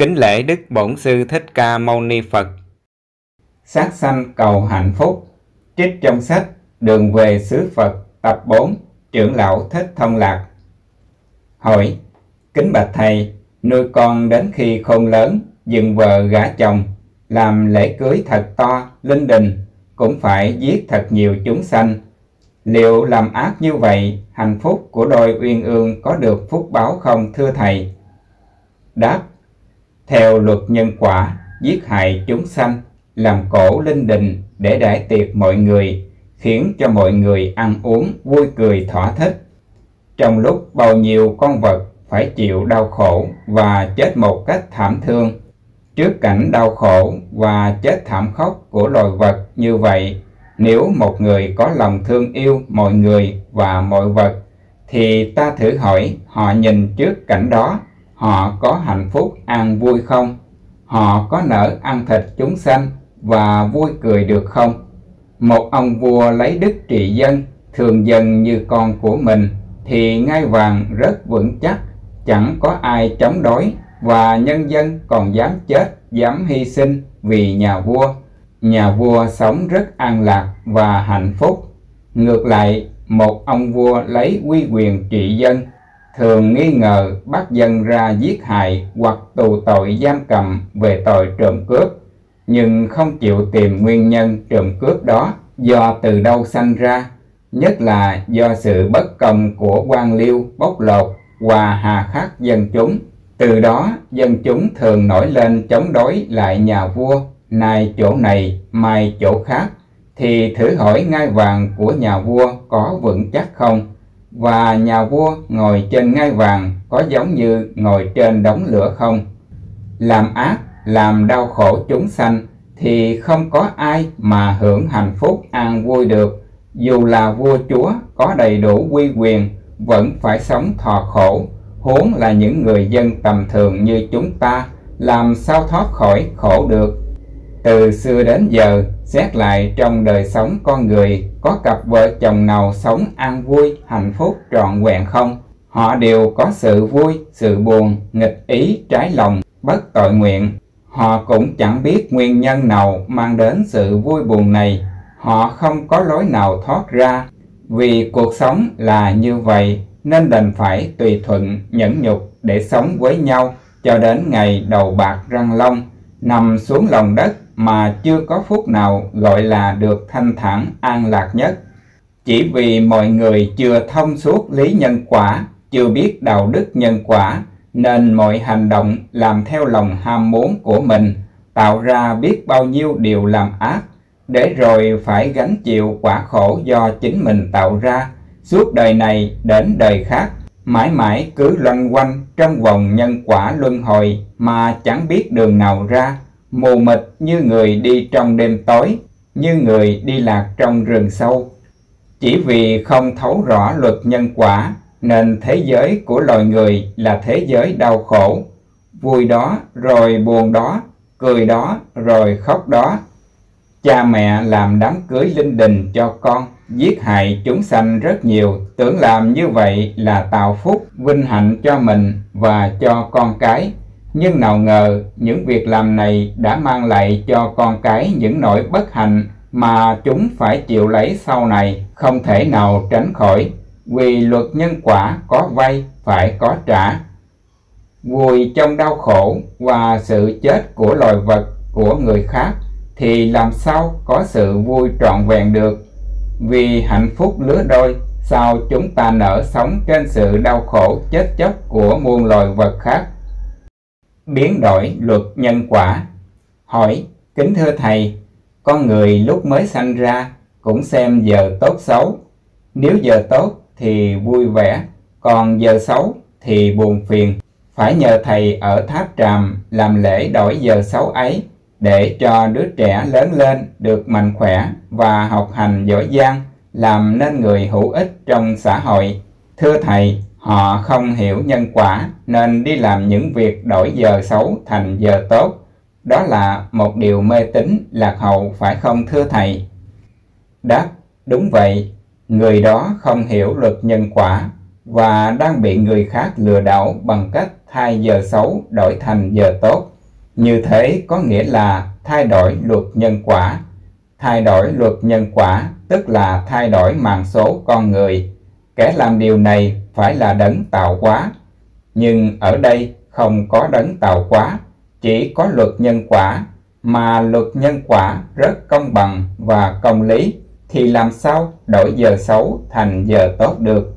Kính lễ Đức Bổn Sư Thích Ca Mâu Ni Phật. Sát sanh cầu hạnh phúc. Trích trong sách Đường về xứ Phật tập 4 Trưởng lão Thích Thông Lạc. Hỏi Kính bạch Thầy Nuôi con đến khi khôn lớn Dừng vợ gả chồng Làm lễ cưới thật to, linh đình Cũng phải giết thật nhiều chúng sanh. Liệu làm ác như vậy Hạnh phúc của đôi uyên ương Có được phúc báo không thưa Thầy? Đáp theo luật nhân quả, giết hại chúng sanh, làm cổ linh đình để đại tiệc mọi người, khiến cho mọi người ăn uống vui cười thỏa thích. Trong lúc bao nhiêu con vật phải chịu đau khổ và chết một cách thảm thương, trước cảnh đau khổ và chết thảm khốc của loài vật như vậy, nếu một người có lòng thương yêu mọi người và mọi vật, thì ta thử hỏi họ nhìn trước cảnh đó họ có hạnh phúc ăn vui không? Họ có nở ăn thịt chúng sanh và vui cười được không? Một ông vua lấy đức trị dân, thường dân như con của mình, thì ngai vàng rất vững chắc, chẳng có ai chống đối, và nhân dân còn dám chết, dám hy sinh vì nhà vua. Nhà vua sống rất an lạc và hạnh phúc. Ngược lại, một ông vua lấy uy quyền trị dân, thường nghi ngờ bắt dân ra giết hại hoặc tù tội giam cầm về tội trộm cướp, nhưng không chịu tìm nguyên nhân trộm cướp đó do từ đâu sanh ra, nhất là do sự bất công của quan liêu bóc lột và hà khắc dân chúng. Từ đó, dân chúng thường nổi lên chống đối lại nhà vua, nay chỗ này, mai chỗ khác, thì thử hỏi ngai vàng của nhà vua có vững chắc không? Và nhà vua ngồi trên ngai vàng có giống như ngồi trên đống lửa không? Làm ác, làm đau khổ chúng sanh thì không có ai mà hưởng hạnh phúc an vui được. Dù là vua chúa có đầy đủ quy quyền vẫn phải sống thọ khổ, huống là những người dân tầm thường như chúng ta làm sao thoát khỏi khổ được. Từ xưa đến giờ, xét lại trong đời sống con người, có cặp vợ chồng nào sống an vui, hạnh phúc, trọn vẹn không? Họ đều có sự vui, sự buồn, nghịch ý, trái lòng, bất tội nguyện. Họ cũng chẳng biết nguyên nhân nào mang đến sự vui buồn này. Họ không có lối nào thoát ra. Vì cuộc sống là như vậy, nên đành phải tùy thuận, nhẫn nhục để sống với nhau cho đến ngày đầu bạc răng long, nằm xuống lòng đất mà chưa có phút nào gọi là được thanh thản an lạc nhất. Chỉ vì mọi người chưa thông suốt lý nhân quả, chưa biết đạo đức nhân quả, nên mọi hành động làm theo lòng ham muốn của mình, tạo ra biết bao nhiêu điều làm ác, để rồi phải gánh chịu quả khổ do chính mình tạo ra, suốt đời này đến đời khác, mãi mãi cứ loanh quanh trong vòng nhân quả luân hồi mà chẳng biết đường nào ra mù mịt như người đi trong đêm tối, như người đi lạc trong rừng sâu. Chỉ vì không thấu rõ luật nhân quả, nên thế giới của loài người là thế giới đau khổ. Vui đó, rồi buồn đó, cười đó, rồi khóc đó. Cha mẹ làm đám cưới linh đình cho con, giết hại chúng sanh rất nhiều, tưởng làm như vậy là tạo phúc, vinh hạnh cho mình và cho con cái, nhưng nào ngờ, những việc làm này đã mang lại cho con cái những nỗi bất hạnh mà chúng phải chịu lấy sau này, không thể nào tránh khỏi vì luật nhân quả có vay, phải có trả. vùi trong đau khổ và sự chết của loài vật của người khác, thì làm sao có sự vui trọn vẹn được. Vì hạnh phúc lứa đôi, sao chúng ta nở sống trên sự đau khổ chết chóc của muôn loài vật khác biến đổi luật nhân quả. Hỏi, kính thưa Thầy, con người lúc mới sanh ra cũng xem giờ tốt xấu. Nếu giờ tốt thì vui vẻ, còn giờ xấu thì buồn phiền. Phải nhờ Thầy ở tháp tràm làm lễ đổi giờ xấu ấy để cho đứa trẻ lớn lên được mạnh khỏe và học hành giỏi giang, làm nên người hữu ích trong xã hội. Thưa Thầy, Họ không hiểu nhân quả nên đi làm những việc đổi giờ xấu thành giờ tốt. Đó là một điều mê tín lạc hậu phải không thưa thầy? Đáp, đúng vậy, người đó không hiểu luật nhân quả và đang bị người khác lừa đảo bằng cách thay giờ xấu đổi thành giờ tốt. Như thế có nghĩa là thay đổi luật nhân quả. Thay đổi luật nhân quả tức là thay đổi mạng số con người. Kẻ làm điều này phải là đấng tạo hóa. Nhưng ở đây không có đấng tạo hóa, chỉ có luật nhân quả, mà luật nhân quả rất công bằng và công lý, thì làm sao đổi giờ xấu thành giờ tốt được.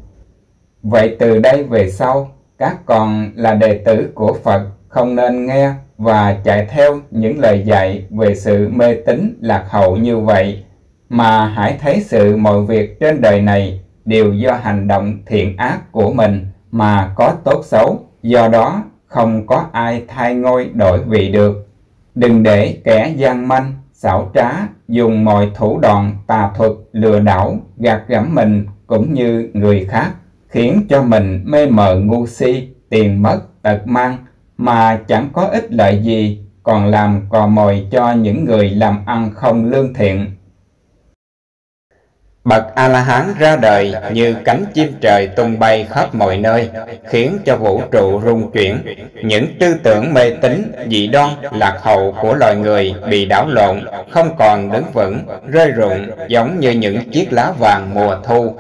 Vậy từ đây về sau, các con là đệ tử của Phật không nên nghe và chạy theo những lời dạy về sự mê tín lạc hậu như vậy, mà hãy thấy sự mọi việc trên đời này đều do hành động thiện ác của mình mà có tốt xấu, do đó không có ai thay ngôi đổi vị được. Đừng để kẻ gian manh, xảo trá, dùng mọi thủ đoạn tà thuật lừa đảo, gạt gẫm mình cũng như người khác, khiến cho mình mê mờ ngu si, tiền mất, tật mang, mà chẳng có ích lợi gì, còn làm cò mồi cho những người làm ăn không lương thiện. Bậc A-la-hán ra đời như cánh chim trời tung bay khắp mọi nơi, khiến cho vũ trụ rung chuyển. Những tư tưởng mê tín, dị đoan, lạc hậu của loài người bị đảo lộn, không còn đứng vững, rơi rụng giống như những chiếc lá vàng mùa thu.